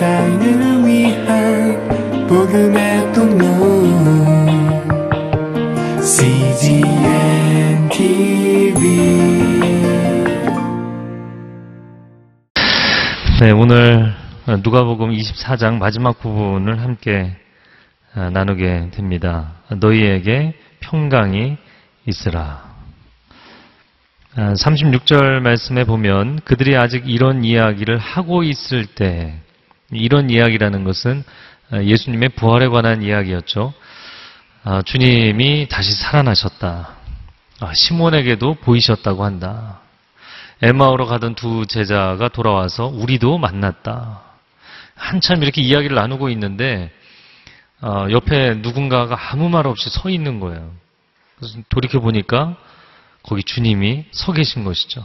세상을 위한 복음의 통로 CGM TV 네, 오늘 누가복음 24장 마지막 부분을 함께 아, 나누게 됩니다. 너희에게 평강이 있으라. 36절 말씀에 보면 그들이 아직 이런 이야기를 하고 있을 때 이런 이야기라는 것은 아, 예수님의 부활에 관한 이야기였죠. 아, 주님이 다시 살아나셨다. 시몬에게도 보이셨다고 한다. 에마오로 가던 두 제자가 돌아와서 우리도 만났다. 한참 이렇게 이야기를 나누고 있는데 어, 옆에 누군가가 아무 말 없이 서 있는 거예요. 그래서 돌이켜 보니까 거기 주님이 서 계신 것이죠.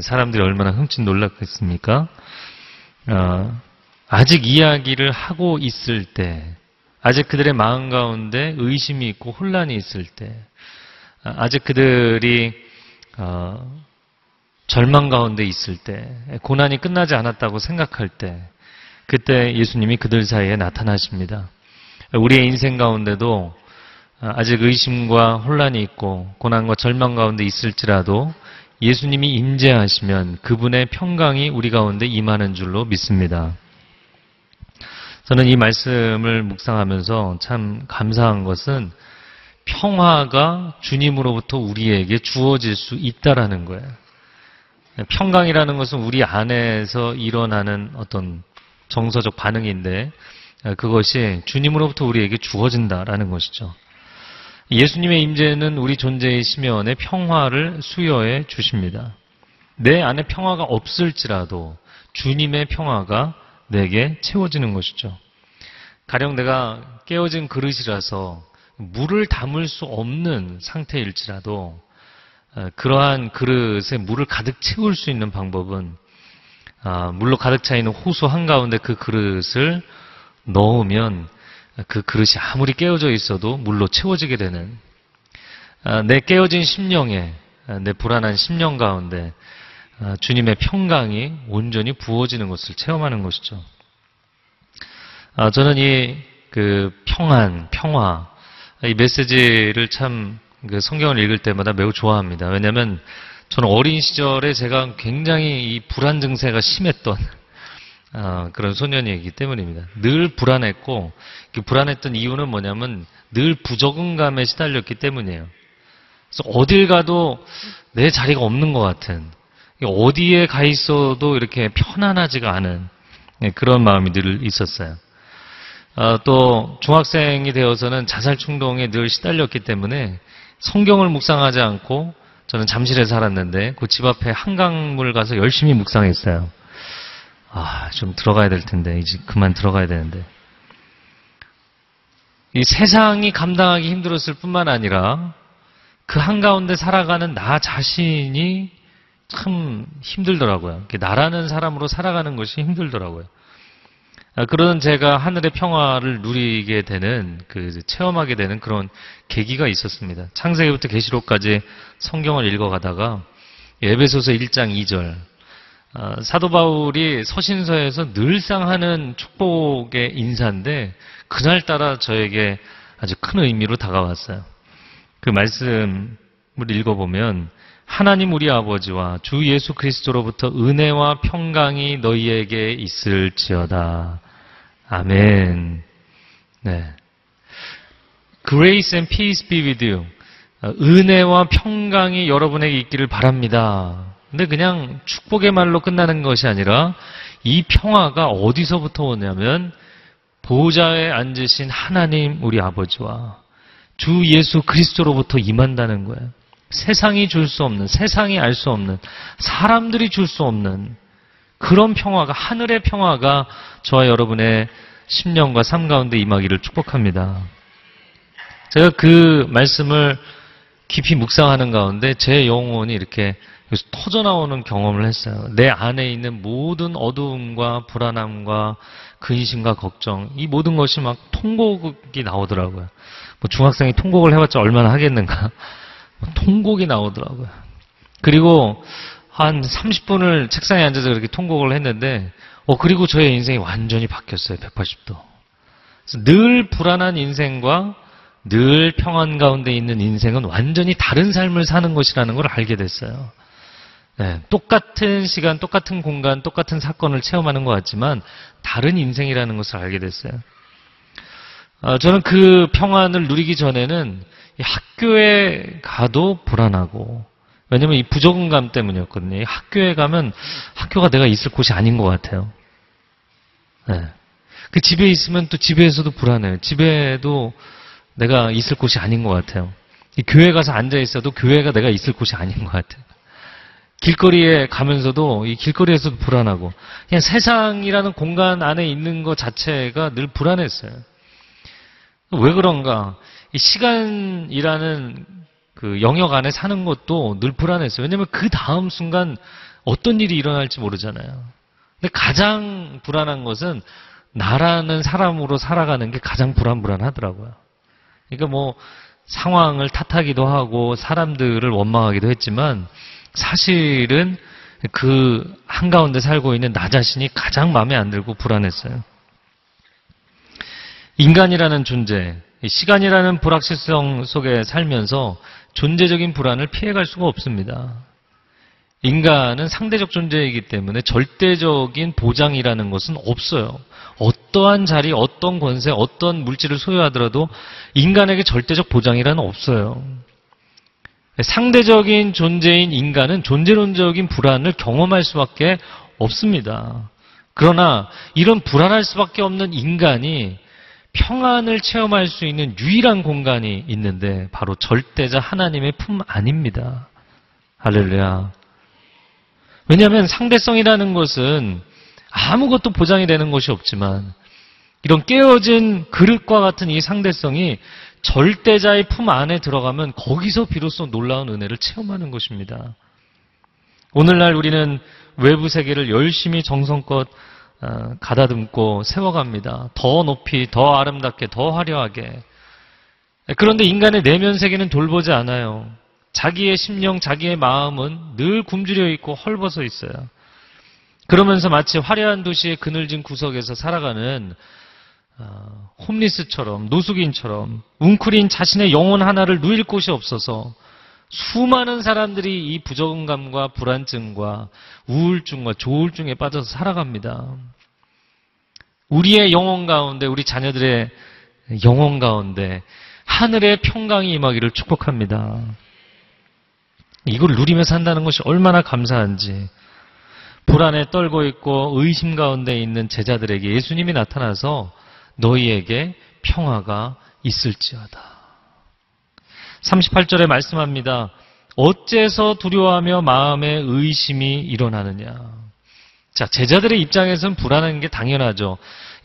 사람들이 얼마나 흠칫 놀랐겠습니까? 어, 아직 이야기를 하고 있을 때, 아직 그들의 마음 가운데 의심이 있고 혼란이 있을 때, 아직 그들이 어, 절망 가운데 있을 때, 고난이 끝나지 않았다고 생각할 때, 그때 예수님이 그들 사이에 나타나십니다. 우리의 인생 가운데도 아직 의심과 혼란이 있고 고난과 절망 가운데 있을지라도 예수님이 임재하시면 그분의 평강이 우리 가운데 임하는 줄로 믿습니다. 저는 이 말씀을 묵상하면서 참 감사한 것은 평화가 주님으로부터 우리에게 주어질 수 있다라는 거예요. 평강이라는 것은 우리 안에서 일어나는 어떤 정서적 반응인데 그것이 주님으로부터 우리에게 주어진다라는 것이죠. 예수님의 임재는 우리 존재의 심연에 평화를 수여해 주십니다. 내 안에 평화가 없을지라도 주님의 평화가 내게 채워지는 것이죠. 가령 내가 깨어진 그릇이라서 물을 담을 수 없는 상태일지라도 어, 그러한 그릇에 물을 가득 채울 수 있는 방법은 아, 물로 가득 차 있는 호수 한가운데 그 그릇을 넣으면 그 그릇이 아무리 깨어져 있어도 물로 채워지게 되는 아, 내 깨어진 심령에 아, 내 불안한 심령 가운데 주님의 평강이 온전히 부어지는 것을 체험하는 것이죠. 저는 이 그 평안, 평화 이 메시지를 참 그 성경을 읽을 때마다 매우 좋아합니다. 왜냐하면 저는 어린 시절에 제가 굉장히 이 불안 증세가 심했던 어, 그런 소년이기 때문입니다. 늘 불안했고 그 불안했던 이유는 뭐냐면 늘 부적응감에 시달렸기 때문이에요. 그래서 어딜 가도 내 자리가 없는 것 같은 어디에 가 있어도 이렇게 편안하지가 않은 예, 그런 마음이 늘 있었어요. 어, 또 중학생이 되어서는 자살 충동에 늘 시달렸기 때문에 성경을 묵상하지 않고 저는 잠실에 살았는데 그 집 앞에 한강물 가서 열심히 묵상했어요. 아, 좀 들어가야 될 텐데 이제 그만 들어가야 되는데. 이 세상이 감당하기 힘들었을 뿐만 아니라 그 한가운데 살아가는 나 자신이 참 힘들더라고요. 나라는 사람으로 살아가는 것이 힘들더라고요. 아, 그런 제가 하늘의 평화를 누리게 되는 그 체험하게 되는 그런 계기가 있었습니다. 창세기부터 계시록까지 성경을 읽어가다가 에베소서 1장 2절 아, 사도 바울이 서신서에서 늘상 하는 축복의 인사인데 그날따라 저에게 아주 큰 의미로 다가왔어요. 그 말씀을 읽어보면 하나님 우리 아버지와 주 예수 그리스도로부터 은혜와 평강이 너희에게 있을지어다. 아멘. 네. Grace and peace be with you. 은혜와 평강이 여러분에게 있기를 바랍니다. 근데 그냥 축복의 말로 끝나는 것이 아니라 이 평화가 어디서부터 오냐면 보좌에 앉으신 하나님 우리 아버지와 주 예수 그리스도로부터 임한다는 거예요. 세상이 줄 수 없는, 세상이 알 수 없는, 사람들이 줄 수 없는 그런 평화가, 하늘의 평화가 저와 여러분의 심령과 삶 가운데 임하기를 축복합니다. 제가 그 말씀을 깊이 묵상하는 가운데 제 영혼이 이렇게 터져 나오는 경험을 했어요. 내 안에 있는 모든 어두움과 불안함과 근심과 걱정, 이 모든 것이 막 통곡이 나오더라고요. 뭐 중학생이 통곡을 해봤자 얼마나 하겠는가. 통곡이 나오더라고요. 그리고 한 30분을 책상에 앉아서 그렇게 통곡을 했는데 어, 그리고 저의 인생이 완전히 바뀌었어요. 180도. 그래서 늘 불안한 인생과 늘 평안 가운데 있는 인생은 완전히 다른 삶을 사는 것이라는 걸 알게 됐어요. 네, 똑같은 시간, 똑같은 공간, 똑같은 사건을 체험하는 것 같지만 다른 인생이라는 것을 알게 됐어요. 어, 저는 그 평안을 누리기 전에는 이 학교에 가도 불안하고 왜냐면 이 부적응감 때문이었거든요. 이 학교에 가면 학교가 내가 있을 곳이 아닌 것 같아요. 네. 그 집에 있으면 또 집에서도 불안해요. 집에도 내가 있을 곳이 아닌 것 같아요. 이 교회 가서 앉아 있어도 교회가 내가 있을 곳이 아닌 것 같아요. 길거리에 가면서도 이 길거리에서도 불안하고 그냥 세상이라는 공간 안에 있는 것 자체가 늘 불안했어요. 왜 그런가? 이 시간이라는 그 영역 안에 사는 것도 늘 불안했어요. 왜냐면 그 다음 순간 어떤 일이 일어날지 모르잖아요. 근데 가장 불안한 것은 나라는 사람으로 살아가는 게 가장 불안불안하더라고요. 그러니까 뭐 상황을 탓하기도 하고 사람들을 원망하기도 했지만 사실은 그 한가운데 살고 있는 나 자신이 가장 마음에 안 들고 불안했어요. 인간이라는 존재, 이 시간이라는 불확실성 속에 살면서 존재적인 불안을 피해갈 수가 없습니다. 인간은 상대적 존재이기 때문에 절대적인 보장이라는 것은 없어요. 어떠한 자리, 어떤 권세, 어떤 물질을 소유하더라도 인간에게 절대적 보장이라는 없어요. 상대적인 존재인 인간은 존재론적인 불안을 경험할 수밖에 없습니다. 그러나 이런 불안할 수밖에 없는 인간이 평안을 체험할 수 있는 유일한 공간이 있는데 바로 절대자 하나님의 품 안입니다. 할렐루야. 왜냐하면 상대성이라는 것은 아무것도 보장이 되는 것이 없지만 이런 깨어진 그릇과 같은 이 상대성이 절대자의 품 안에 들어가면 거기서 비로소 놀라운 은혜를 체험하는 것입니다. 오늘날 우리는 외부 세계를 열심히 정성껏 어, 가다듬고 세워갑니다. 더 높이, 더 아름답게, 더 화려하게. 그런데 인간의 내면 세계는 돌보지 않아요. 자기의 심령, 자기의 마음은 늘 굶주려 있고 헐벗어 있어요. 그러면서 마치 화려한 도시의 그늘진 구석에서 살아가는 어, 홈리스처럼 노숙인처럼 웅크린 자신의 영혼 하나를 누일 곳이 없어서 수많은 사람들이 이 부적응감과 불안증과 우울증과 조울증에 빠져서 살아갑니다. 우리의 영혼 가운데 우리 자녀들의 영혼 가운데 하늘의 평강이 임하기를 축복합니다. 이걸 누리며 산다는 것이 얼마나 감사한지 불안에 떨고 있고 의심 가운데 있는 제자들에게 예수님이 나타나서 너희에게 평화가 있을지어다. 38절에 말씀합니다. 어째서 두려워하며 마음에 의심이 일어나느냐. 자, 제자들의 입장에서는 불안한 게 당연하죠.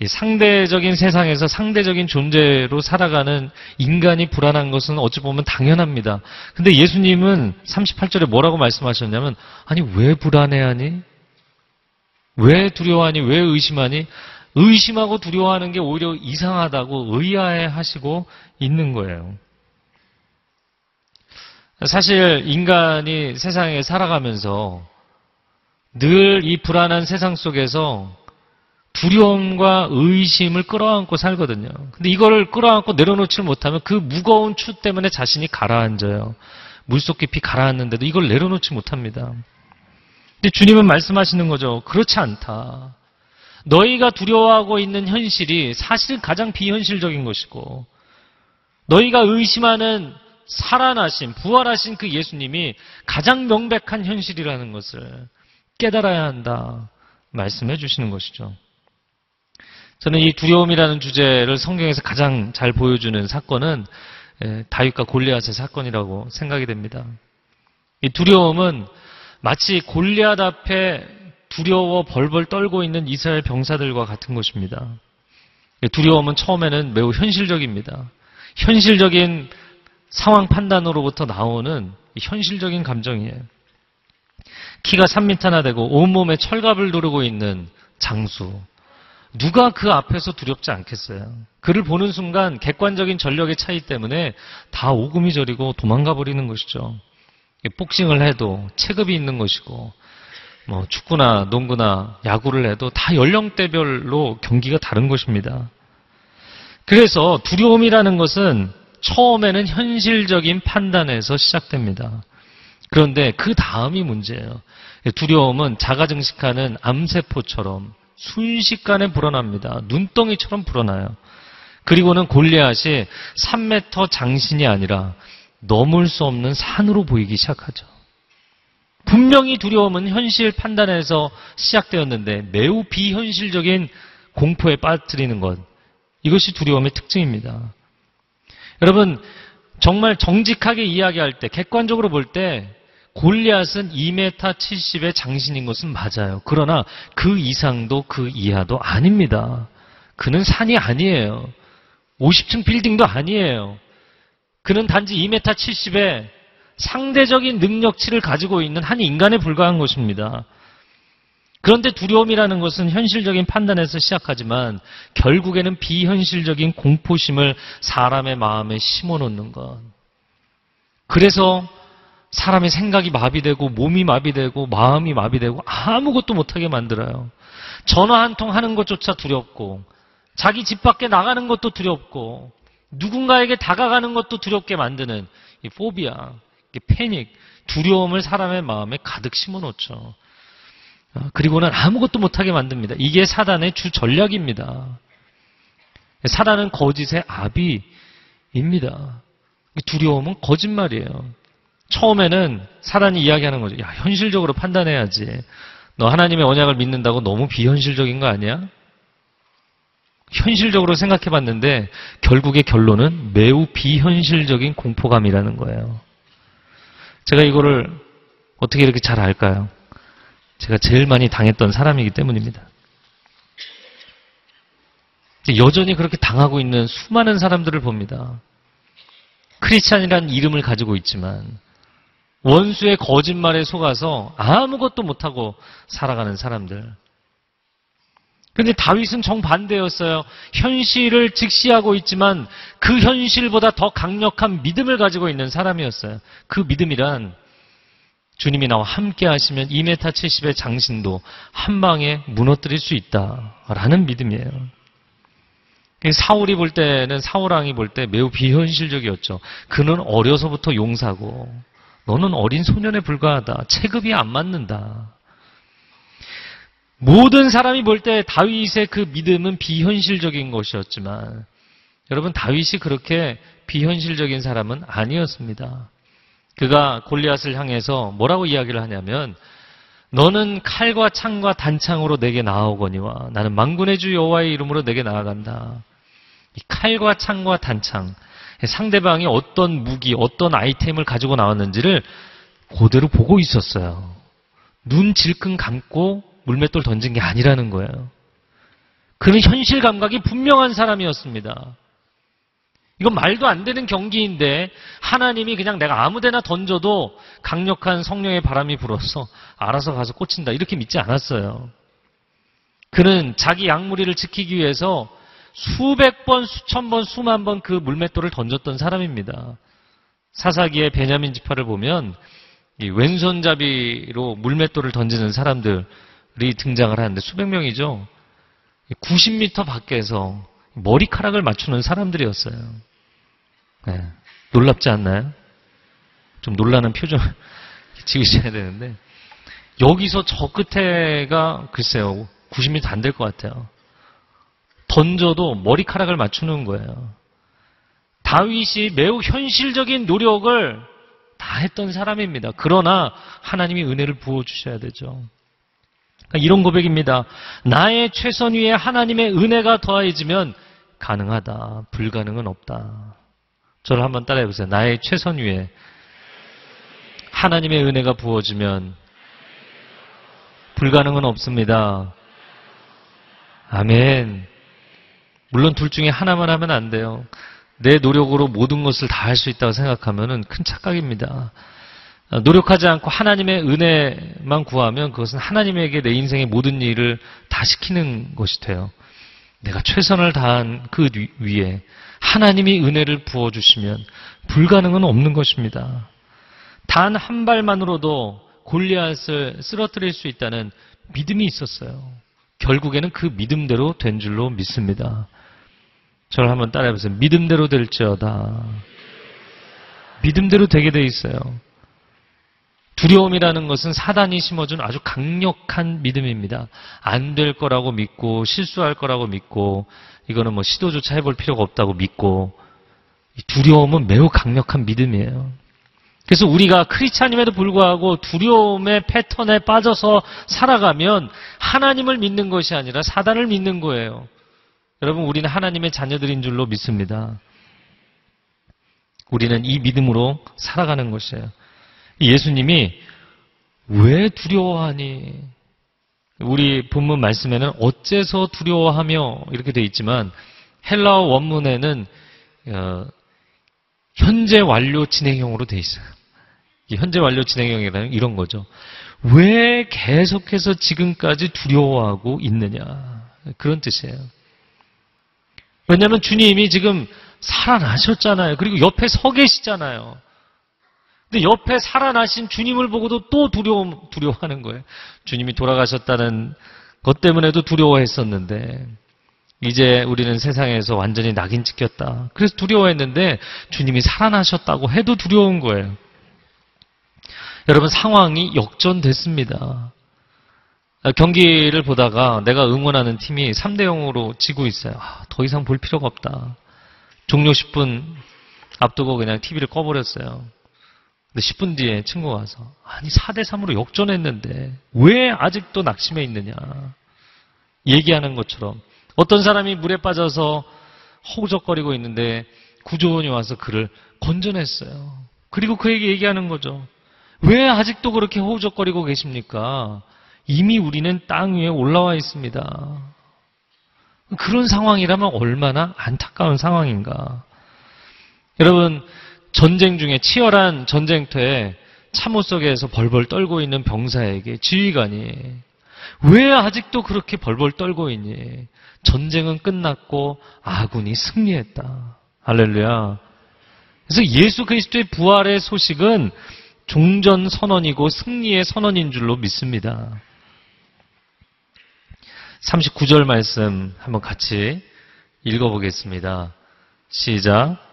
상대적인 세상에서 상대적인 존재로 살아가는 인간이 불안한 것은 어찌 보면 당연합니다. 근데 예수님은 38절에 뭐라고 말씀하셨냐면, 아니, 왜 불안해하니? 왜 두려워하니? 왜 의심하니? 의심하고 두려워하는 게 오히려 이상하다고 의아해 하시고 있는 거예요. 사실 인간이 세상에 살아가면서 늘 이 불안한 세상 속에서 두려움과 의심을 끌어안고 살거든요. 근데 이거를 끌어안고 내려놓지 못하면 그 무거운 추 때문에 자신이 가라앉아요. 물속 깊이 가라앉는데도 이걸 내려놓지 못합니다. 근데 주님은 말씀하시는 거죠. 그렇지 않다. 너희가 두려워하고 있는 현실이 사실 가장 비현실적인 것이고, 너희가 의심하는 살아나신, 부활하신 그 예수님이 가장 명백한 현실이라는 것을 깨달아야 한다. 말씀해 주시는 것이죠. 저는 이 두려움이라는 주제를 성경에서 가장 잘 보여주는 사건은 예, 다윗과 골리앗의 사건이라고 생각이 됩니다. 이 두려움은 마치 골리앗 앞에 두려워 벌벌 떨고 있는 이스라엘 병사들과 같은 것입니다. 두려움은 처음에는 매우 현실적입니다. 현실적인 상황 판단으로부터 나오는 현실적인 감정이에요. 키가 3m나 되고 온몸에 철갑을 두르고 있는 장수. 누가 그 앞에서 두렵지 않겠어요? 그를 보는 순간 객관적인 전력의 차이 때문에 다 오금이 저리고 도망가 버리는 것이죠. 복싱을 해도 체급이 있는 것이고 뭐 축구나 농구나 야구를 해도 다 연령대별로 경기가 다른 것입니다. 그래서 두려움이라는 것은 처음에는 현실적인 판단에서 시작됩니다. 그런데 그 다음이 문제예요. 두려움은 자가 증식하는 암세포처럼 순식간에 불어납니다. 눈덩이처럼 불어나요. 그리고는 골리앗이 3m 장신이 아니라 넘을 수 없는 산으로 보이기 시작하죠. 분명히 두려움은 현실 판단에서 시작되었는데 매우 비현실적인 공포에 빠뜨리는 것. 이것이 두려움의 특징입니다. 여러분, 정말 정직하게 이야기할 때, 객관적으로 볼 때, 골리앗은 2m 70의 장신인 것은 맞아요. 그러나 그 이상도 그 이하도 아닙니다. 그는 산이 아니에요. 50층 빌딩도 아니에요. 그는 단지 2m 70의 상대적인 능력치를 가지고 있는 한 인간에 불과한 것입니다. 그런데 두려움이라는 것은 현실적인 판단에서 시작하지만 결국에는 비현실적인 공포심을 사람의 마음에 심어 놓는 것. 그래서 사람의 생각이 마비되고 몸이 마비되고 마음이 마비되고 아무것도 못하게 만들어요. 전화 한 통 하는 것조차 두렵고 자기 집 밖에 나가는 것도 두렵고 누군가에게 다가가는 것도 두렵게 만드는 이 포비아, 이 패닉, 두려움을 사람의 마음에 가득 심어 놓죠. 아, 그리고는 아무것도 못하게 만듭니다. 이게 사단의 주 전략입니다. 사단은 거짓의 아비입니다. 두려움은 거짓말이에요. 처음에는 사단이 이야기하는 거죠. 야, 현실적으로 판단해야지. 너 하나님의 언약을 믿는다고 너무 비현실적인 거 아니야? 현실적으로 생각해 봤는데 결국의 결론은 매우 비현실적인 공포감이라는 거예요. 제가 이거를 어떻게 이렇게 잘 알까요? 제가 제일 많이 당했던 사람이기 때문입니다. 여전히 그렇게 당하고 있는 수많은 사람들을 봅니다. 크리스찬이라는 이름을 가지고 있지만 원수의 거짓말에 속아서 아무것도 못하고 살아가는 사람들. 그런데 다윗은 정반대였어요. 현실을 직시하고 있지만 그 현실보다 더 강력한 믿음을 가지고 있는 사람이었어요. 그 믿음이란 주님이 나와 함께 하시면 2m 70의 장신도 한 방에 무너뜨릴 수 있다라는 믿음이에요. 사울이 볼 때는 사울왕이 볼 때 매우 비현실적이었죠. 그는 어려서부터 용사고 너는 어린 소년에 불과하다. 체급이 안 맞는다. 모든 사람이 볼 때 다윗의 그 믿음은 비현실적인 것이었지만 여러분 다윗이 그렇게 비현실적인 사람은 아니었습니다. 그가 골리앗을 향해서 뭐라고 이야기를 하냐면 너는 칼과 창과 단창으로 내게 나아오거니와 나는 만군의 주 여호와의 이름으로 내게 나아간다. 이 칼과 창과 단창 상대방이 어떤 무기, 어떤 아이템을 가지고 나왔는지를 그대로 보고 있었어요. 눈 질끈 감고 물맷돌 던진 게 아니라는 거예요. 그는 현실 감각이 분명한 사람이었습니다. 이건 말도 안 되는 경기인데 하나님이 그냥 내가 아무데나 던져도 강력한 성령의 바람이 불어서 알아서 가서 꽂힌다 이렇게 믿지 않았어요. 그는 자기 약무리를 지키기 위해서 수백 번, 수천 번, 수만 번 그 물맷돌을 던졌던 사람입니다. 사사기의 베냐민 지파를 보면 왼손잡이로 물맷돌을 던지는 사람들이 등장을 하는데 수백 명이죠. 90m 밖에서 머리카락을 맞추는 사람들이었어요. 네. 놀랍지 않나요? 좀 놀라는 표정 지으셔야 되는데 여기서 저 끝에가 글쎄요 90m 안 될 것 같아요. 던져도 머리카락을 맞추는 거예요. 다윗이 매우 현실적인 노력을 다 했던 사람입니다. 그러나 하나님이 은혜를 부어 주셔야 되죠. 그러니까 이런 고백입니다. 나의 최선 위에 하나님의 은혜가 더해지면 가능하다. 불가능은 없다. 저를 한번 따라해 보세요. 나의 최선 위에 하나님의 은혜가 부어지면 불가능은 없습니다. 아멘. 물론 둘 중에 하나만 하면 안 돼요. 내 노력으로 모든 것을 다 할 수 있다고 생각하면 큰 착각입니다. 노력하지 않고 하나님의 은혜만 구하면 그것은 하나님에게 내 인생의 모든 일을 다 시키는 것이 돼요. 내가 최선을 다한 그 위에 하나님이 은혜를 부어주시면 불가능은 없는 것입니다. 단 한 발만으로도 골리앗을 쓰러뜨릴 수 있다는 믿음이 있었어요. 결국에는 그 믿음대로 된 줄로 믿습니다. 저를 한번 따라해보세요. 믿음대로 될지어다. 믿음대로 되게 돼 있어요. 두려움이라는 것은 사단이 심어준 아주 강력한 믿음입니다. 안 될 거라고 믿고 실수할 거라고 믿고 이거는 뭐 시도조차 해볼 필요가 없다고 믿고 이 두려움은 매우 강력한 믿음이에요. 그래서 우리가 크리스찬임에도 불구하고 두려움의 패턴에 빠져서 살아가면 하나님을 믿는 것이 아니라 사단을 믿는 거예요. 여러분 우리는 하나님의 자녀들인 줄로 믿습니다. 우리는 이 믿음으로 살아가는 것이에요. 예수님이 왜 두려워하니? 우리 본문 말씀에는 어째서 두려워하며 이렇게 돼 있지만 헬라어 원문에는 어, 현재 완료 진행형으로 돼 있어요. 이 현재 완료 진행형이라는 이런 거죠. 왜 계속해서 지금까지 두려워하고 있느냐 그런 뜻이에요. 왜냐하면 주님이 지금 살아나셨잖아요. 그리고 옆에 서 계시잖아요. 근데 옆에 살아나신 주님을 보고도 또 두려워, 두려워하는 거예요. 주님이 돌아가셨다는 것 때문에도 두려워했었는데, 이제 우리는 세상에서 완전히 낙인 찍혔다. 그래서 두려워했는데, 주님이 살아나셨다고 해도 두려운 거예요. 여러분, 상황이 역전됐습니다. 경기를 보다가 내가 응원하는 팀이 3대 0으로 지고 있어요. 아, 더 이상 볼 필요가 없다. 종료 10분 앞두고 그냥 TV를 꺼버렸어요. 근데 10분 뒤에 친구가 와서 아니 4대 3으로 역전했는데 왜 아직도 낙심해 있느냐 얘기하는 것처럼 어떤 사람이 물에 빠져서 허우적거리고 있는데 구조원이 와서 그를 건져냈어요. 그리고 그에게 얘기하는 거죠. 왜 아직도 그렇게 허우적거리고 계십니까? 이미 우리는 땅 위에 올라와 있습니다. 그런 상황이라면 얼마나 안타까운 상황인가. 여러분, 전쟁 중에 치열한 전쟁터에 참호 속에서 벌벌 떨고 있는 병사에게 지휘관이 왜 아직도 그렇게 벌벌 떨고 있니? 전쟁은 끝났고 아군이 승리했다. 할렐루야. 그래서 예수 그리스도의 부활의 소식은 종전 선언이고 승리의 선언인 줄로 믿습니다. 39절 말씀 한번 같이 읽어보겠습니다. 시작.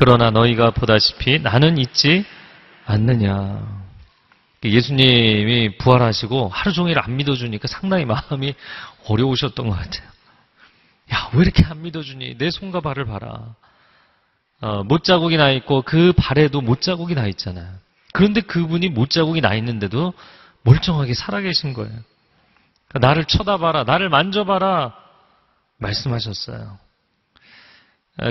그러나 너희가 보다시피 나는 있지 않느냐. 예수님이 부활하시고 하루 종일 안 믿어주니까 상당히 마음이 어려우셨던 것 같아요. 야, 왜 이렇게 안 믿어주니? 내 손과 발을 봐라. 어, 못자국이 나 있고 그 발에도 못자국이 나 있잖아요. 그런데 그분이 못자국이 나 있는데도 멀쩡하게 살아계신 거예요. 그러니까 나를 쳐다봐라, 나를 만져봐라 말씀하셨어요.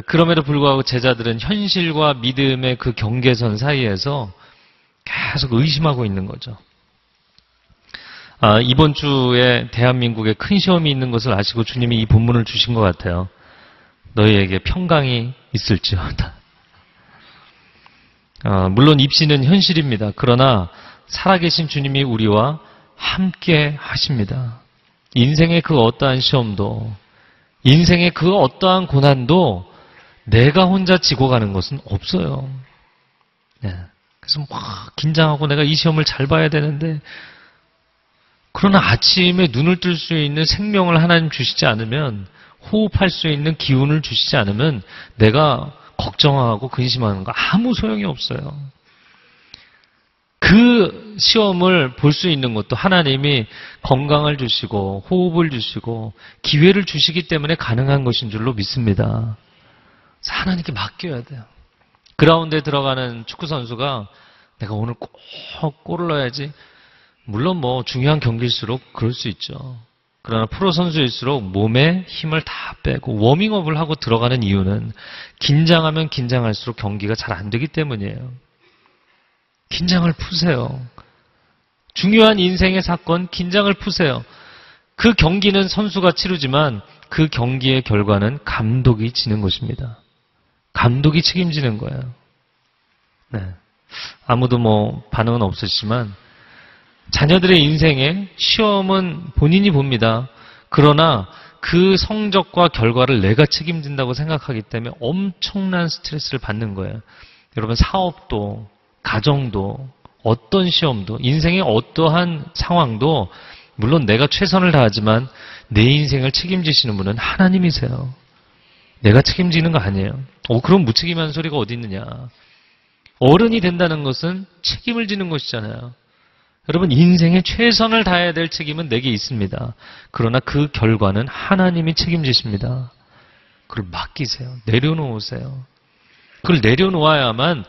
그럼에도 불구하고 제자들은 현실과 믿음의 그 경계선 사이에서 계속 의심하고 있는 거죠. 아, 이번 주에 대한민국에 큰 시험이 있는 것을 아시고 주님이 이 본문을 주신 것 같아요. 너희에게 평강이 있을지어다. 아, 물론 입시는 현실입니다. 그러나 살아계신 주님이 우리와 함께 하십니다. 인생의 그 어떠한 시험도, 인생의 그 어떠한 고난도 내가 혼자 지고 가는 것은 없어요. 네. 그래서 막 긴장하고 내가 이 시험을 잘 봐야 되는데, 그러나 아침에 눈을 뜰 수 있는 생명을 하나님 주시지 않으면, 호흡할 수 있는 기운을 주시지 않으면 내가 걱정하고 근심하는 거 아무 소용이 없어요. 그 시험을 볼 수 있는 것도 하나님이 건강을 주시고 호흡을 주시고 기회를 주시기 때문에 가능한 것인 줄로 믿습니다. 하나님께 맡겨야 돼요. 그라운드에 들어가는 축구 선수가 내가 오늘 꼭 골을 넣어야지. 물론 뭐 중요한 경기일수록 그럴 수 있죠. 그러나 프로 선수일수록 몸에 힘을 다 빼고 워밍업을 하고 들어가는 이유는 긴장하면 긴장할수록 경기가 잘 안 되기 때문이에요. 긴장을 푸세요. 중요한 인생의 사건, 긴장을 푸세요. 그 경기는 선수가 치르지만 그 경기의 결과는 감독이 지는 것입니다. 감독이 책임지는 거예요. 네. 아무도 뭐 반응은 없으시지만 자녀들의 인생에 시험은 본인이 봅니다. 그러나 그 성적과 결과를 내가 책임진다고 생각하기 때문에 엄청난 스트레스를 받는 거예요. 여러분 사업도 가정도 어떤 시험도 인생의 어떠한 상황도 물론 내가 최선을 다하지만 내 인생을 책임지시는 분은 하나님이세요. 내가 책임지는 거 아니에요. 어, 그럼 무책임한 소리가 어디 있느냐. 어른이 된다는 것은 책임을 지는 것이잖아요. 여러분, 인생에 최선을 다해야 될 책임은 내게 있습니다. 그러나 그 결과는 하나님이 책임지십니다. 그걸 맡기세요. 내려놓으세요. 그걸 내려놓아야만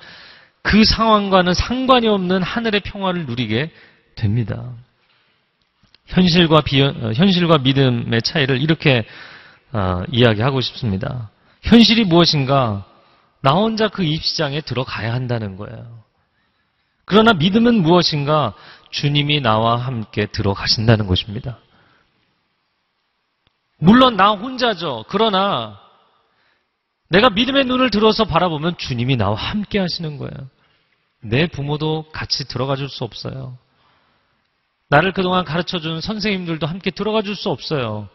그 상황과는 상관이 없는 하늘의 평화를 누리게 됩니다. 현실과 비 현실과 믿음의 차이를 이렇게 어, 이야기하고 싶습니다. 현실이 무엇인가? 나 혼자 그 입시장에 들어가야 한다는 거예요. 그러나 믿음은 무엇인가? 주님이 나와 함께 들어가신다는 것입니다. 물론 나 혼자죠. 그러나 내가 믿음의 눈을 들어서 바라보면 주님이 나와 함께 하시는 거예요. 내 부모도 같이 들어가 줄 수 없어요. 나를 그동안 가르쳐 준 선생님들도 함께 들어가 줄 수 없어요.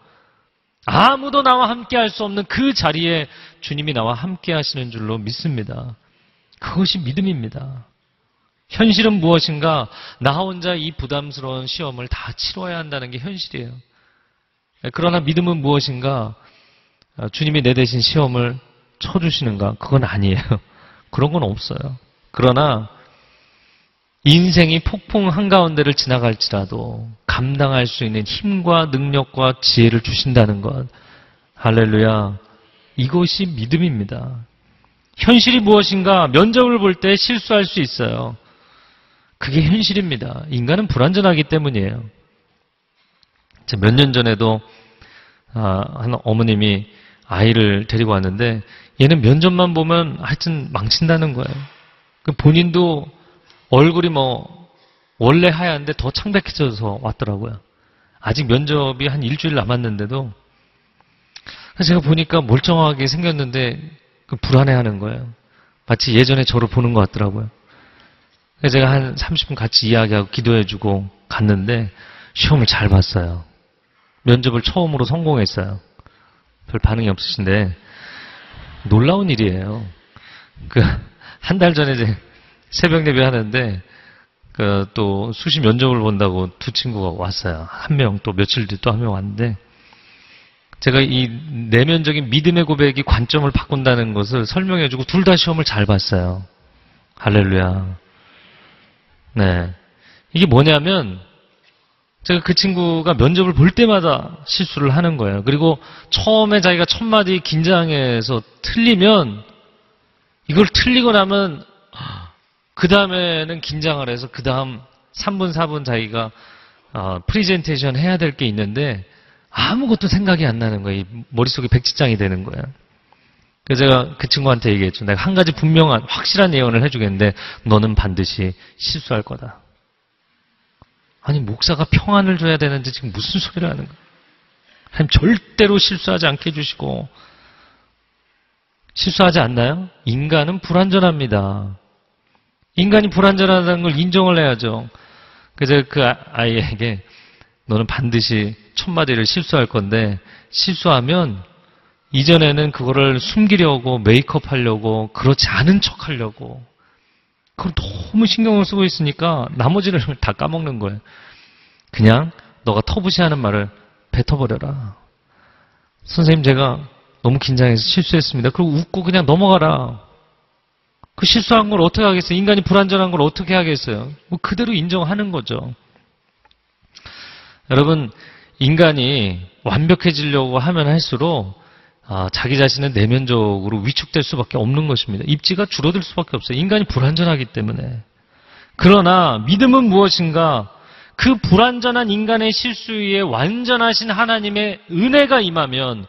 아무도 나와 함께 할 수 없는 그 자리에 주님이 나와 함께 하시는 줄로 믿습니다. 그것이 믿음입니다. 현실은 무엇인가? 나 혼자 이 부담스러운 시험을 다 치러야 한다는 게 현실이에요. 그러나 믿음은 무엇인가? 아, 주님이 내 대신 시험을 쳐주시는가? 그건 아니에요. 그런 건 없어요. 그러나 인생이 폭풍 한가운데를 지나갈지라도 감당할 수 있는 힘과 능력과 지혜를 주신다는 것. 할렐루야. 이것이 믿음입니다. 현실이 무엇인가 면접을 볼 때 실수할 수 있어요. 그게 현실입니다. 인간은 불완전하기 때문이에요. 몇 년 전에도 아, 한 어머님이 아이를 데리고 왔는데 얘는 면접만 보면 하여튼 망친다는 거예요. 그 본인도 얼굴이 뭐 원래 하얀데 더 창백해져서 왔더라고요. 아직 면접이 한 일주일 남았는데도 제가 보니까 멀쩡하게 생겼는데 그 불안해하는 거예요. 마치 예전에 저를 보는 것 같더라고요. 제가 한 30분 같이 이야기하고 기도해주고 갔는데 시험을 잘 봤어요. 면접을 처음으로 성공했어요. 별 반응이 없으신데 놀라운 일이에요. 그 한 달 전에 새벽 예배 하는데 그 또 수시 면접을 본다고 두 친구가 왔어요. 한 명 또 며칠 뒤 또 한 명 왔는데 제가 이 내면적인 믿음의 고백이 관점을 바꾼다는 것을 설명해주고 둘 다 시험을 잘 봤어요. 할렐루야. 네. 이게 뭐냐면 제가 그 친구가 면접을 볼 때마다 실수를 하는 거예요. 그리고 처음에 자기가 첫 마디 긴장해서 틀리면 이걸 틀리고 나면 그 다음에는 긴장을 해서 그 다음 3분, 4분 자기가 어, 프리젠테이션 해야 될 게 있는데 아무것도 생각이 안 나는 거예요. 머릿속에 백지장이 되는 거예요. 그래서 제가 그 친구한테 얘기했죠. 내가 한 가지 분명한 확실한 예언을 해주겠는데 너는 반드시 실수할 거다. 아니 목사가 평안을 줘야 되는데 지금 무슨 소리를 하는 거야? 하나님 절대로 실수하지 않게 해주시고 실수하지 않나요? 인간은 불완전합니다. 인간이 불완전하다는 걸 인정을 해야죠. 그래서 그 아- 아이에게 너는 반드시 첫 마디를 실수할 건데 실수하면 이전에는 그거를 숨기려고 메이크업 하려고 그렇지 않은 척 하려고 그걸 너무 신경을 쓰고 있으니까 나머지를 다 까먹는 거예요. 그냥 너가 터부시하는 말을 뱉어버려라. 선생님 제가 너무 긴장해서 실수했습니다. 그리고 웃고 그냥 넘어가라. 그 실수한 걸 어떻게 하겠어요? 인간이 불완전한 걸 어떻게 하겠어요? 뭐 그대로 인정하는 거죠. 여러분, 인간이 완벽해지려고 하면 할수록 아, 자기 자신은 내면적으로 위축될 수밖에 없는 것입니다. 입지가 줄어들 수밖에 없어요. 인간이 불완전하기 때문에. 그러나 믿음은 무엇인가? 그 불완전한 인간의 실수 위에 완전하신 하나님의 은혜가 임하면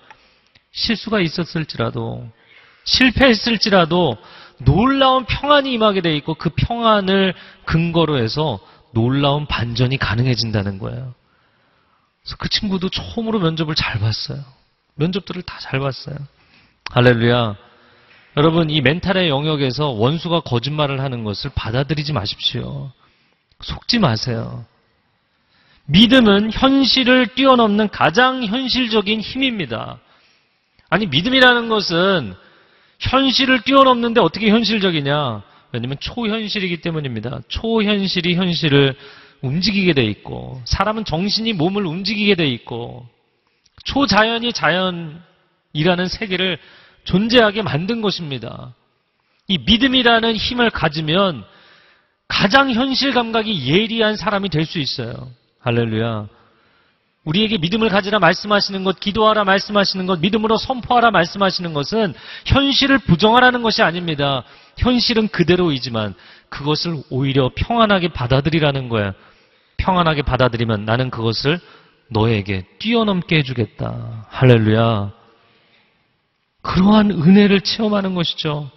실수가 있었을지라도 실패했을지라도 놀라운 평안이 임하게 돼 있고 그 평안을 근거로 해서 놀라운 반전이 가능해진다는 거예요. 그래서 그 친구도 처음으로 면접을 잘 봤어요. 면접들을 다 잘 봤어요. 할렐루야. 여러분, 이 멘탈의 영역에서 원수가 거짓말을 하는 것을 받아들이지 마십시오. 속지 마세요. 믿음은 현실을 뛰어넘는 가장 현실적인 힘입니다. 아니, 믿음이라는 것은 현실을 뛰어넘는데 어떻게 현실적이냐? 왜냐면 초현실이기 때문입니다. 초현실이 현실을 움직이게 돼 있고, 사람은 정신이 몸을 움직이게 돼 있고, 초자연이 자연이라는 세계를 존재하게 만든 것입니다. 이 믿음이라는 힘을 가지면 가장 현실 감각이 예리한 사람이 될 수 있어요. 할렐루야. 우리에게 믿음을 가지라 말씀하시는 것, 기도하라 말씀하시는 것, 믿음으로 선포하라 말씀하시는 것은 현실을 부정하라는 것이 아닙니다. 현실은 그대로이지만 그것을 오히려 평안하게 받아들이라는 거야. 평안하게 받아들이면 나는 그것을 너에게 뛰어넘게 해주겠다. 할렐루야. 그러한 은혜를 체험하는 것이죠.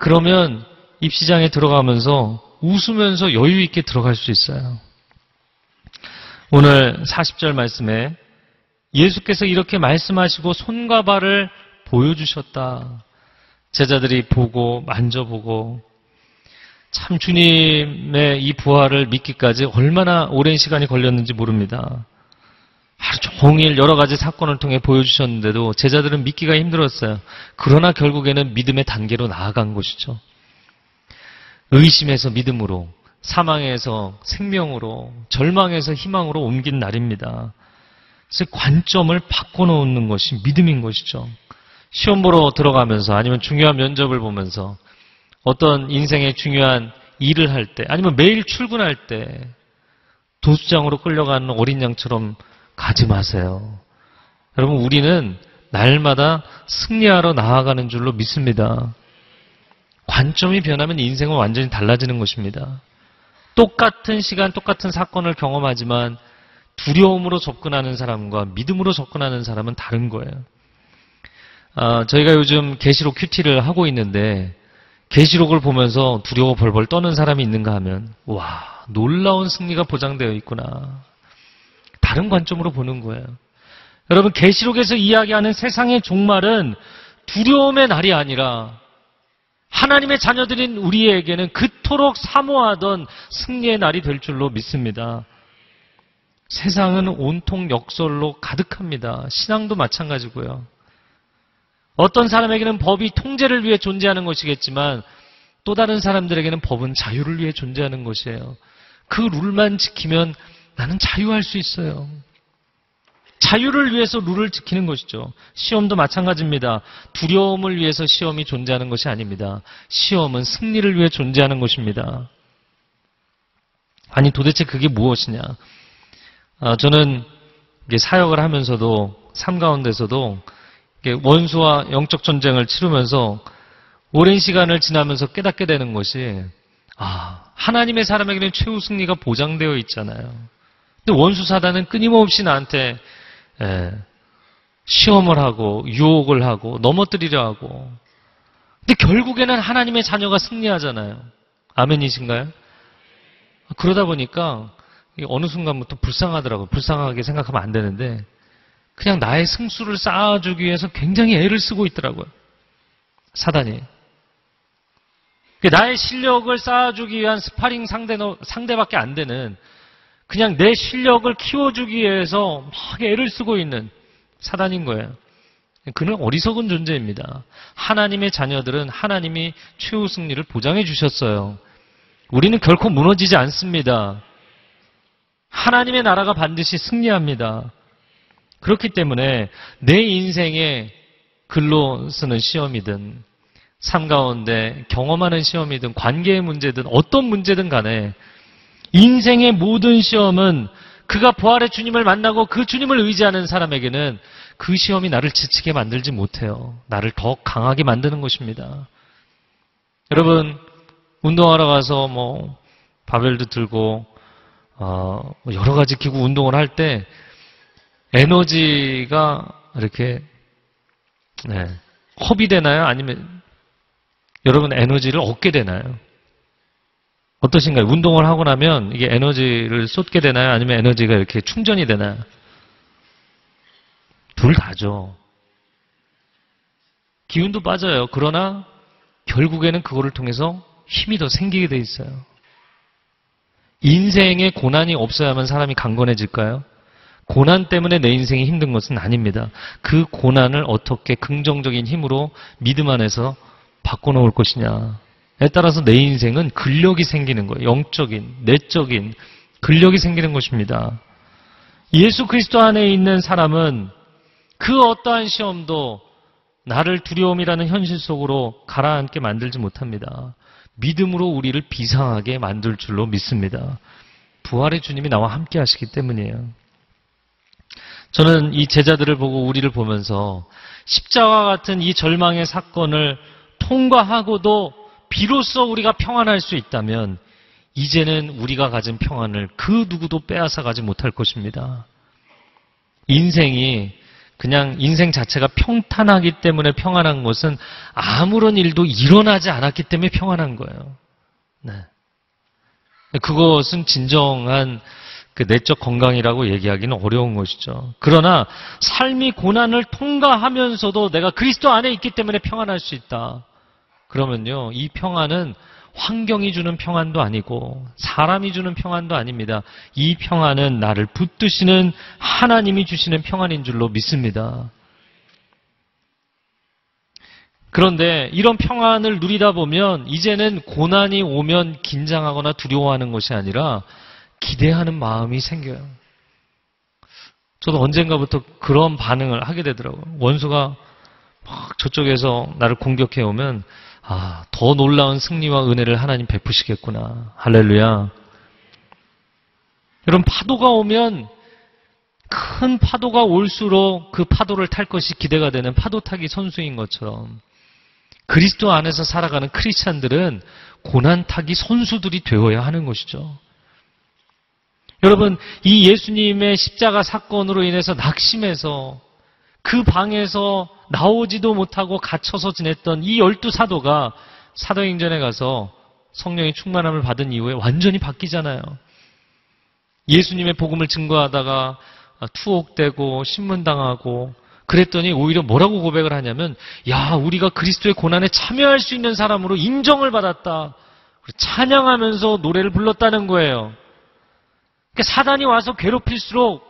그러면 입시장에 들어가면서 웃으면서 여유 있게 들어갈 수 있어요. 오늘 40절 말씀에 예수께서 이렇게 말씀하시고 손과 발을 보여주셨다. 제자들이 보고 만져보고 참 주님의 이 부활을 믿기까지 얼마나 오랜 시간이 걸렸는지 모릅니다. 하루 종일 여러 가지 사건을 통해 보여주셨는데도 제자들은 믿기가 힘들었어요. 그러나 결국에는 믿음의 단계로 나아간 것이죠. 의심에서 믿음으로, 사망에서 생명으로, 절망에서 희망으로 옮긴 날입니다. 그래서 관점을 바꿔놓는 것이 믿음인 것이죠. 시험 보러 들어가면서 아니면 중요한 면접을 보면서 어떤 인생의 중요한 일을 할 때, 아니면 매일 출근할 때 도수장으로 끌려가는 어린 양처럼 가지 마세요. 여러분, 우리는 날마다 승리하러 나아가는 줄로 믿습니다. 관점이 변하면 인생은 완전히 달라지는 것입니다. 똑같은 시간, 똑같은 사건을 경험하지만 두려움으로 접근하는 사람과 믿음으로 접근하는 사람은 다른 거예요. 아, 저희가 요즘 계시록 큐티를 하고 있는데 계시록을 보면서 두려워 벌벌 떠는 사람이 있는가 하면 와 놀라운 승리가 보장되어 있구나. 다른 관점으로 보는 거예요. 여러분 계시록에서 이야기하는 세상의 종말은 두려움의 날이 아니라 하나님의 자녀들인 우리에게는 그토록 사모하던 승리의 날이 될 줄로 믿습니다. 세상은 온통 역설로 가득합니다. 신앙도 마찬가지고요. 어떤 사람에게는 법이 통제를 위해 존재하는 것이겠지만 또 다른 사람들에게는 법은 자유를 위해 존재하는 것이에요. 그 룰만 지키면 나는 자유할 수 있어요. 자유를 위해서 룰을 지키는 것이죠. 시험도 마찬가지입니다. 두려움을 위해서 시험이 존재하는 것이 아닙니다. 시험은 승리를 위해 존재하는 것입니다. 아니 도대체 그게 무엇이냐? 아, 저는 사역을 하면서도 삶 가운데서도 원수와 영적 전쟁을 치르면서 오랜 시간을 지나면서 깨닫게 되는 것이 아 하나님의 사람에게는 최후 승리가 보장되어 있잖아요. 근데 원수 사단은 끊임없이 나한테 예, 시험을 하고 유혹을 하고 넘어뜨리려 하고 근데 결국에는 하나님의 자녀가 승리하잖아요. 아멘이신가요? 그러다 보니까 어느 순간부터 불쌍하더라고요. 불쌍하게 생각하면 안 되는데 그냥 나의 승수를 쌓아주기 위해서 굉장히 애를 쓰고 있더라고요. 사단이. 나의 실력을 쌓아주기 위한 스파링 상대, 상대밖에 안 되는 그냥 내 실력을 키워주기 위해서 막 애를 쓰고 있는 사단인 거예요. 그는 어리석은 존재입니다. 하나님의 자녀들은 하나님이 최후 승리를 보장해 주셨어요. 우리는 결코 무너지지 않습니다. 하나님의 나라가 반드시 승리합니다. 그렇기 때문에 내 인생에 글로 쓰는 시험이든 삶 가운데 경험하는 시험이든 관계의 문제든 어떤 문제든 간에 인생의 모든 시험은 그가 부활의 주님을 만나고 그 주님을 의지하는 사람에게는 그 시험이 나를 지치게 만들지 못해요. 나를 더 강하게 만드는 것입니다. 여러분, 운동하러 가서 뭐, 바벨도 들고, 어, 뭐 여러 가지 기구 운동을 할 때, 에너지가 이렇게, 네, 허비되나요? 아니면, 여러분 에너지를 얻게 되나요? 어떠신가요? 운동을 하고 나면 이게 에너지를 쏟게 되나요? 아니면 에너지가 이렇게 충전이 되나요? 둘 다죠. 기운도 빠져요. 그러나 결국에는 그거를 통해서 힘이 더 생기게 돼 있어요. 인생에 고난이 없어야만 사람이 강건해질까요? 고난 때문에 내 인생이 힘든 것은 아닙니다. 그 고난을 어떻게 긍정적인 힘으로 믿음 안에서 바꿔놓을 것이냐에 따라서 내 인생은 근력이 생기는 거예요. 영적인, 내적인 근력이 생기는 것입니다. 예수 그리스도 안에 있는 사람은 그 어떠한 시험도 나를 두려움이라는 현실 속으로 가라앉게 만들지 못합니다. 믿음으로 우리를 비상하게 만들 줄로 믿습니다. 부활의 주님이 나와 함께 하시기 때문이에요. 저는 이 제자들을 보고 우리를 보면서 십자가 같은 이 절망의 사건을 통과하고도 비로소 우리가 평안할 수 있다면 이제는 우리가 가진 평안을 그 누구도 빼앗아 가지 못할 것입니다. 인생이 그냥 인생 자체가 평탄하기 때문에 평안한 것은 아무런 일도 일어나지 않았기 때문에 평안한 거예요. 네. 그것은 진정한 그 내적 건강이라고 얘기하기는 어려운 것이죠. 그러나 삶이 고난을 통과하면서도 내가 그리스도 안에 있기 때문에 평안할 수 있다. 그러면요, 이 평안은 환경이 주는 평안도 아니고 사람이 주는 평안도 아닙니다. 이 평안은 나를 붙드시는 하나님이 주시는 평안인 줄로 믿습니다. 그런데 이런 평안을 누리다 보면 이제는 고난이 오면 긴장하거나 두려워하는 것이 아니라 기대하는 마음이 생겨요. 저도 언젠가부터 그런 반응을 하게 되더라고요. 원수가 막 저쪽에서 나를 공격해 오면 아, 더 놀라운 승리와 은혜를 하나님 베푸시겠구나. 할렐루야. 여러분, 파도가 오면 큰 파도가 올수록 그 파도를 탈 것이 기대가 되는 파도 타기 선수인 것처럼 그리스도 안에서 살아가는 크리스찬들은 고난 타기 선수들이 되어야 하는 것이죠. 여러분, 이 예수님의 십자가 사건으로 인해서 낙심해서 그 방에서 나오지도 못하고 갇혀서 지냈던 이 열두 사도가 사도행전에 가서 성령의 충만함을 받은 이후에 완전히 바뀌잖아요. 예수님의 복음을 증거하다가 투옥되고 신문당하고 그랬더니 오히려 뭐라고 고백을 하냐면 야 우리가 그리스도의 고난에 참여할 수 있는 사람으로 인정을 받았다. 찬양하면서 노래를 불렀다는 거예요. 그러니까 사단이 와서 괴롭힐수록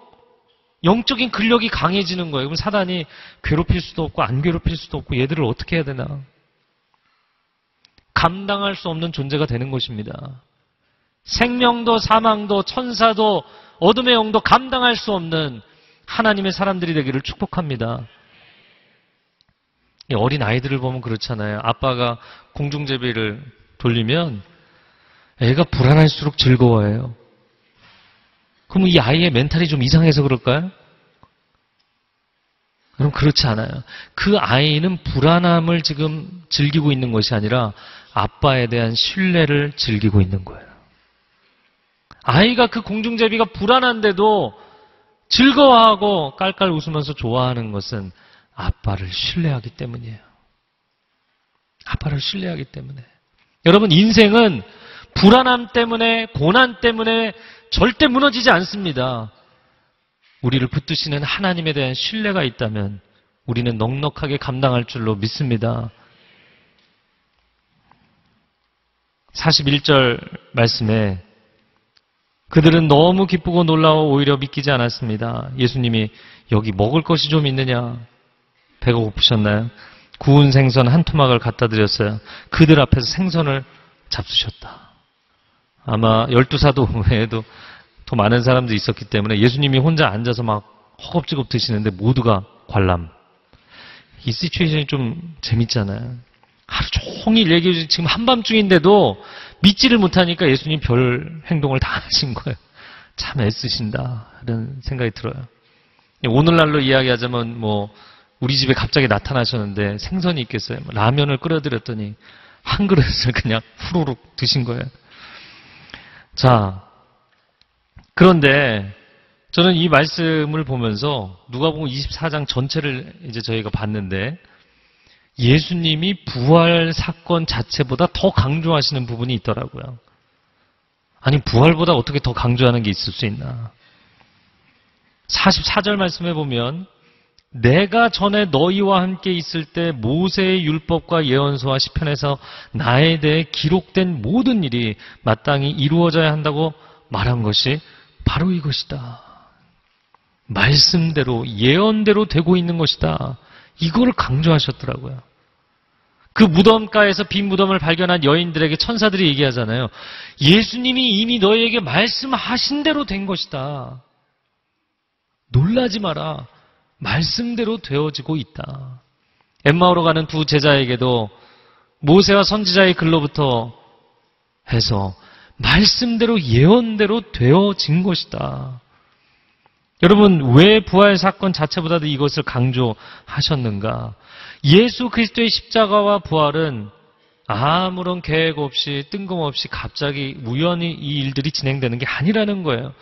영적인 근력이 강해지는 거예요. 그럼 사단이 괴롭힐 수도 없고 안 괴롭힐 수도 없고 얘들을 어떻게 해야 되나? 감당할 수 없는 존재가 되는 것입니다. 생명도 사망도 천사도 어둠의 영도 감당할 수 없는 하나님의 사람들이 되기를 축복합니다. 어린 아이들을 보면 그렇잖아요. 아빠가 공중제비를 돌리면 애가 불안할수록 즐거워해요. 그럼 이 아이의 멘탈이 좀 이상해서 그럴까요? 그럼 그렇지 않아요. 그 아이는 불안함을 지금 즐기고 있는 것이 아니라 아빠에 대한 신뢰를 즐기고 있는 거예요. 아이가 그 공중제비가 불안한데도 즐거워하고 깔깔 웃으면서 좋아하는 것은 아빠를 신뢰하기 때문이에요. 아빠를 신뢰하기 때문에. 여러분, 인생은 불안함 때문에, 고난 때문에 절대 무너지지 않습니다. 우리를 붙드시는 하나님에 대한 신뢰가 있다면 우리는 넉넉하게 감당할 줄로 믿습니다. 41절 말씀에 그들은 너무 기쁘고 놀라워 오히려 믿기지 않았습니다. 예수님이 여기 먹을 것이 좀 있느냐? 배가 고프셨나요? 구운 생선 한 토막을 갖다 드렸어요. 그들 앞에서 생선을 잡수셨다. 아마 열두 사도 외에도 더 많은 사람들이 있었기 때문에 예수님이 혼자 앉아서 막 허겁지겁 드시는데 모두가 관람. 이 시츄에이션이 좀 재밌잖아요. 하루 종일 얘기해 지금 한밤중인데도 믿지를 못하니까 예수님 별 행동을 다 하신 거예요. 참 애쓰신다. 이런 생각이 들어요. 오늘날로 이야기하자면 뭐 우리 집에 갑자기 나타나셨는데 생선이 있겠어요. 뭐 라면을 끓여드렸더니 한 그릇을 그냥 후루룩 드신 거예요. 자, 그런데 저는 이 말씀을 보면서 누가복음 24장 전체를 이제 저희가 봤는데 예수님이 부활 사건 자체보다 더 강조하시는 부분이 있더라고요. 아니 부활보다 어떻게 더 강조하는 게 있을 수 있나? 44절 말씀에 보면 내가 전에 너희와 함께 있을 때 모세의 율법과 예언서와 시편에서 나에 대해 기록된 모든 일이 마땅히 이루어져야 한다고 말한 것이 바로 이것이다. 말씀대로, 예언대로 되고 있는 것이다. 이거를 강조하셨더라고요. 그 무덤가에서 빈 무덤을 발견한 여인들에게 천사들이 얘기하잖아요. 예수님이 이미 너희에게 말씀하신 대로 된 것이다. 놀라지 마라. 말씀대로 되어지고 있다. 엠마오로 가는 두 제자에게도 모세와 선지자의 글로부터 해서 말씀대로 예언대로 되어진 것이다. 여러분, 왜 부활 사건 자체보다도 이것을 강조하셨는가? 예수 그리스도의 십자가와 부활은 아무런 계획 없이 뜬금없이 갑자기 우연히 이 일들이 진행되는 게 아니라는 거예요.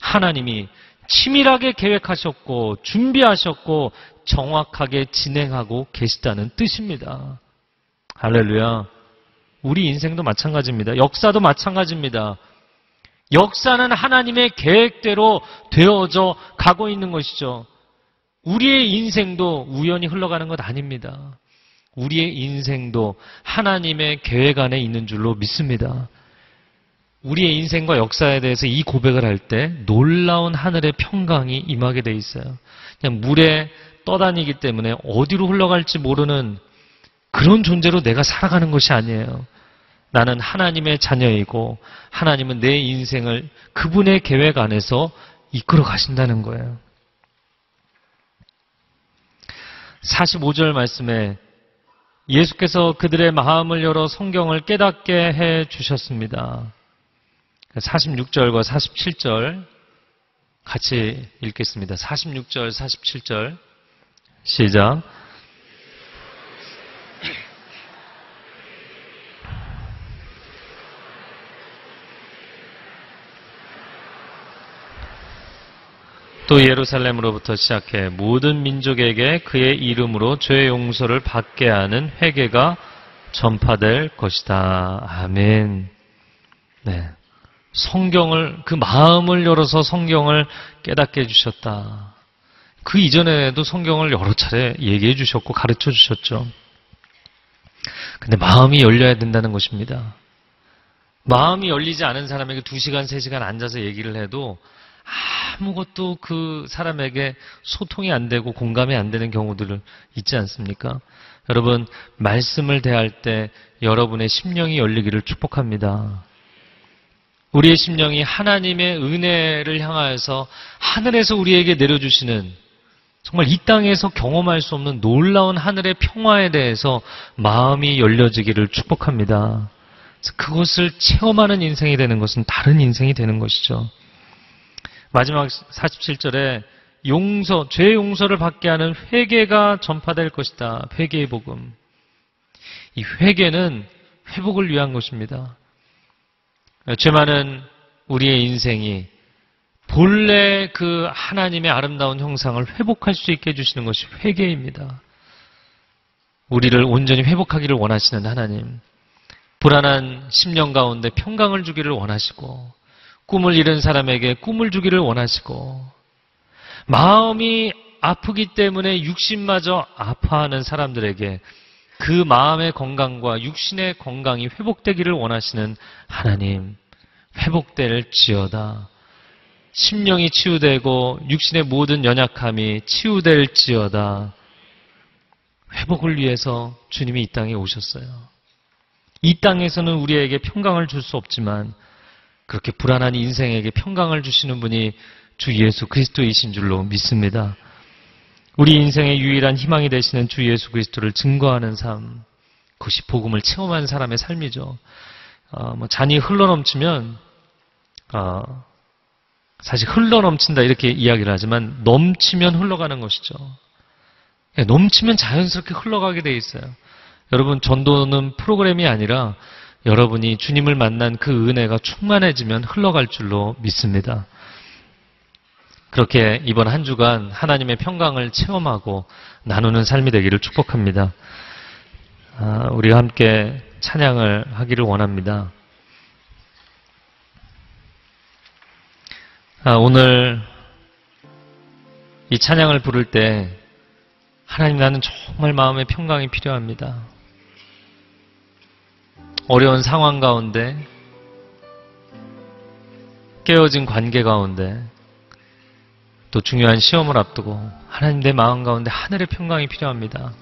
하나님이 치밀하게 계획하셨고 준비하셨고 정확하게 진행하고 계시다는 뜻입니다. 할렐루야. 우리 인생도 마찬가지입니다. 역사도 마찬가지입니다. 역사는 하나님의 계획대로 되어져 가고 있는 것이죠. 우리의 인생도 우연히 흘러가는 것 아닙니다. 우리의 인생도 하나님의 계획 안에 있는 줄로 믿습니다. 우리의 인생과 역사에 대해서 이 고백을 할 때 놀라운 하늘의 평강이 임하게 돼 있어요. 그냥 물에 떠다니기 때문에 어디로 흘러갈지 모르는 그런 존재로 내가 살아가는 것이 아니에요. 나는 하나님의 자녀이고 하나님은 내 인생을 그분의 계획 안에서 이끌어 가신다는 거예요. 45절 말씀에 예수께서 그들의 마음을 열어 성경을 깨닫게 해 주셨습니다. 46절과 47절 같이 읽겠습니다. 46절, 47절. 시작. 또 예루살렘으로부터 시작해 모든 민족에게 그의 이름으로 죄의 용서를 받게 하는 회개가 전파될 것이다. 아멘. 네. 성경을, 그 마음을 열어서 성경을 깨닫게 해주셨다. 그 이전에도 성경을 여러 차례 얘기해 주셨고 가르쳐 주셨죠. 근데 마음이 열려야 된다는 것입니다. 마음이 열리지 않은 사람에게 두 시간, 세 시간 앉아서 얘기를 해도 아무것도 그 사람에게 소통이 안 되고 공감이 안 되는 경우들 있지 않습니까? 여러분, 말씀을 대할 때 여러분의 심령이 열리기를 축복합니다. 우리의 심령이 하나님의 은혜를 향하여서 하늘에서 우리에게 내려주시는 정말 이 땅에서 경험할 수 없는 놀라운 하늘의 평화에 대해서 마음이 열려지기를 축복합니다. 그것을 체험하는 인생이 되는 것은 다른 인생이 되는 것이죠. 마지막 47절에 용서, 죄 용서를 받게 하는 회개가 전파될 것이다. 회개의 복음. 이 회개는 회복을 위한 것입니다. 죄 많은 우리의 인생이 본래 그 하나님의 아름다운 형상을 회복할 수 있게 해주시는 것이 회개입니다. 우리를 온전히 회복하기를 원하시는 하나님. 불안한 심령 가운데 평강을 주기를 원하시고, 꿈을 잃은 사람에게 꿈을 주기를 원하시고, 마음이 아프기 때문에 육신마저 아파하는 사람들에게 그 마음의 건강과 육신의 건강이 회복되기를 원하시는 하나님, 회복될 지어다. 심령이 치유되고 육신의 모든 연약함이 치유될 지어다. 회복을 위해서 주님이 이 땅에 오셨어요. 이 땅에서는 우리에게 평강을 줄 수 없지만 그렇게 불안한 인생에게 평강을 주시는 분이 주 예수 그리스도이신 줄로 믿습니다. 우리 인생의 유일한 희망이 되시는 주 예수 그리스도를 증거하는 삶, 그것이 복음을 체험한 사람의 삶이죠. 어, 뭐 잔이 흘러넘치면 어, 사실 흘러넘친다 이렇게 이야기를 하지만 넘치면 흘러가는 것이죠. 예, 넘치면 자연스럽게 흘러가게 돼 있어요. 여러분 전도는 프로그램이 아니라 여러분이 주님을 만난 그 은혜가 충만해지면 흘러갈 줄로 믿습니다. 그렇게 이번 한 주간 하나님의 평강을 체험하고 나누는 삶이 되기를 축복합니다. 아, 우리가 함께 찬양을 하기를 원합니다. 아, 오늘 이 찬양을 부를 때 하나님 나는 정말 마음의 평강이 필요합니다. 어려운 상황 가운데 깨어진 관계 가운데 또 중요한 시험을 앞두고 하나님 내 마음 가운데 하늘의 평강이 필요합니다.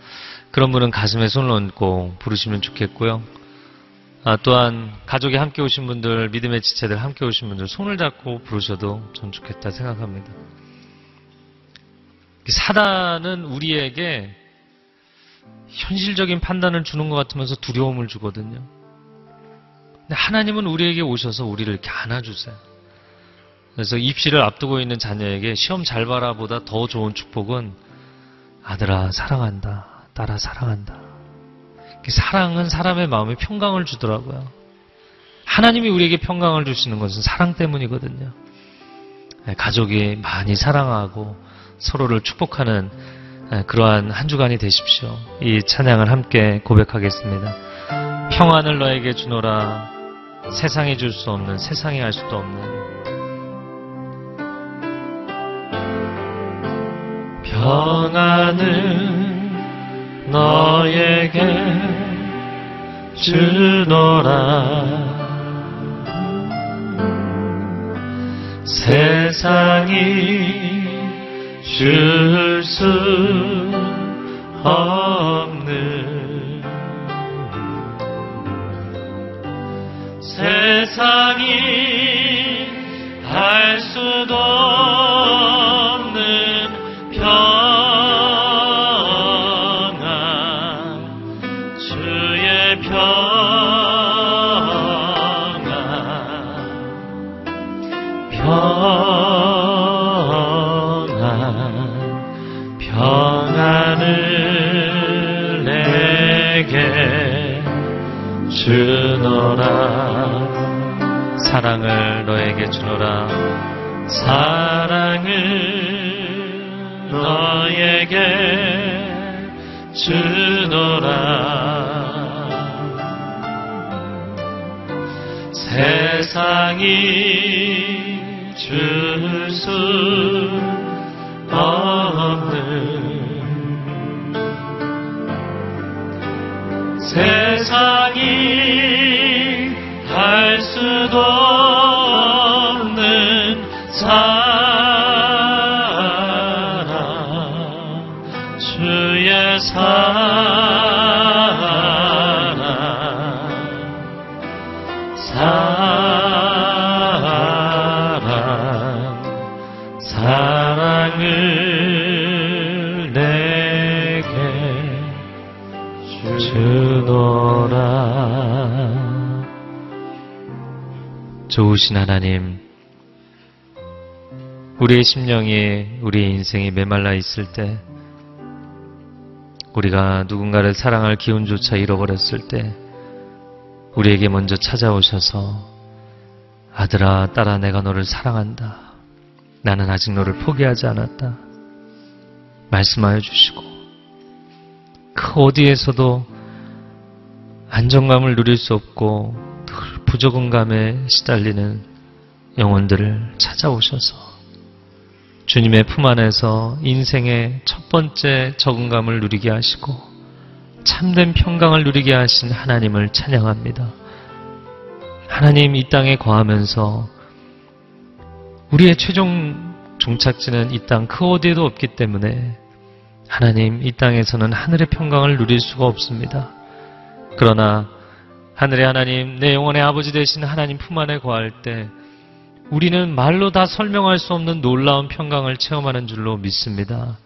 그런 분은 가슴에 손을 얹고 부르시면 좋겠고요. 아, 또한 가족이 함께 오신 분들, 믿음의 지체들 함께 오신 분들 손을 잡고 부르셔도 전 좋겠다 생각합니다. 사단은 우리에게 현실적인 판단을 주는 것 같으면서 두려움을 주거든요. 근데 하나님은 우리에게 오셔서 우리를 이렇게 안아주세요. 그래서 입시를 앞두고 있는 자녀에게 시험 잘 봐라 보다 더 좋은 축복은 아들아 사랑한다. 딸아 사랑한다. 사랑은 사람의 마음에 평강을 주더라고요. 하나님이 우리에게 평강을 주시는 것은 사랑 때문이거든요. 네, 가족이 많이 사랑하고 서로를 축복하는 네, 그러한 한 주간이 되십시오. 이 찬양을 함께 고백하겠습니다. 평안을 너에게 주노라 세상에 줄수 없는 세상에 할 수도 없는 평안을 너에게 주노라. 세상이 줄 수 없는 세상이 할 수도 평안 평안을 내게 주노라. 사랑을 너에게 주노라. 사랑을 너에게 주노라. 세상이 줄수 세상이 할 수도 없는 사랑. 주의 사랑 주노라 좋으신 하나님 우리의 심령이 우리의 인생이 메말라 있을 때 우리가 누군가를 사랑할 기운조차 잃어버렸을 때 우리에게 먼저 찾아오셔서 아들아, 딸아, 내가 너를 사랑한다. 나는 아직 너를 포기하지 않았다. 말씀하여 주시고, 그 어디에서도 안정감을 누릴 수 없고 늘 부적응감에 시달리는 영혼들을 찾아오셔서 주님의 품 안에서 인생의 첫 번째 적응감을 누리게 하시고 참된 평강을 누리게 하신 하나님을 찬양합니다. 하나님 이 땅에 거하면서 우리의 최종 종착지는 이 땅 그 어디에도 없기 때문에 하나님 이 땅에서는 하늘의 평강을 누릴 수가 없습니다. 그러나 하늘의 하나님 내 영혼의 아버지 되신 하나님 품 안에 거할 때 우리는 말로 다 설명할 수 없는 놀라운 평강을 체험하는 줄로 믿습니다.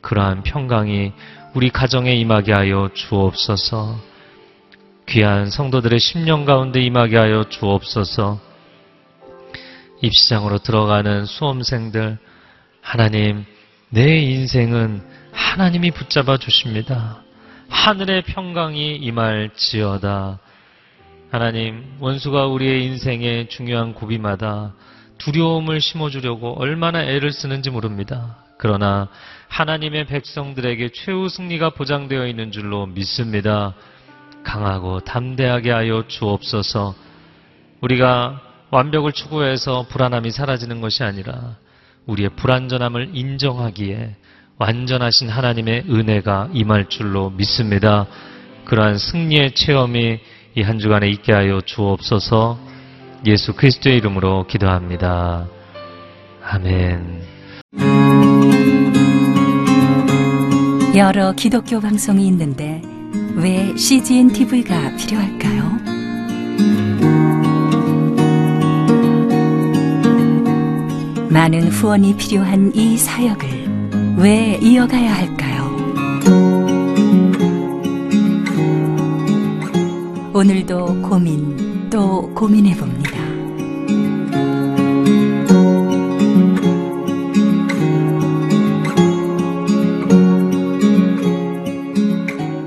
그러한 평강이 우리 가정에 임하게 하여 주옵소서. 귀한 성도들의 심령 가운데 임하게 하여 주옵소서. 입시장으로 들어가는 수험생들, 하나님, 내 인생은 하나님이 붙잡아 주십니다. 하늘의 평강이 임할지어다. 하나님, 원수가 우리의 인생의 중요한 고비마다 두려움을 심어주려고 얼마나 애를 쓰는지 모릅니다. 그러나 하나님의 백성들에게 최후 승리가 보장되어 있는 줄로 믿습니다. 강하고 담대하게 하여 주옵소서. 우리가 완벽을 추구해서 불안함이 사라지는 것이 아니라 우리의 불완전함을 인정하기에 완전하신 하나님의 은혜가 임할 줄로 믿습니다. 그러한 승리의 체험이 이 한 주간에 있게 하여 주옵소서. 예수 그리스도의 이름으로 기도합니다. 아멘. 여러 기독교 방송이 있는데 왜 CGN TV가 필요할까요? 많은 후원이 필요한 이 사역을 왜 이어가야 할까요? 오늘도 고민 또 고민해 봅니다.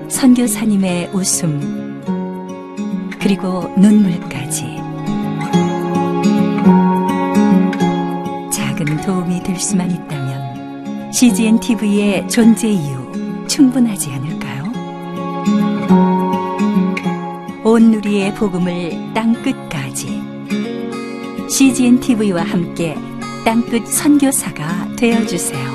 선교사님의 웃음 그리고 눈물까지 작은 도움이 될 수만 있다면 CGN TV의 존재 이유 충분하지 않을까요? 온 누리의 복음을 땅 끝까지 CGN TV와 함께 땅끝 선교사가 되어 주세요.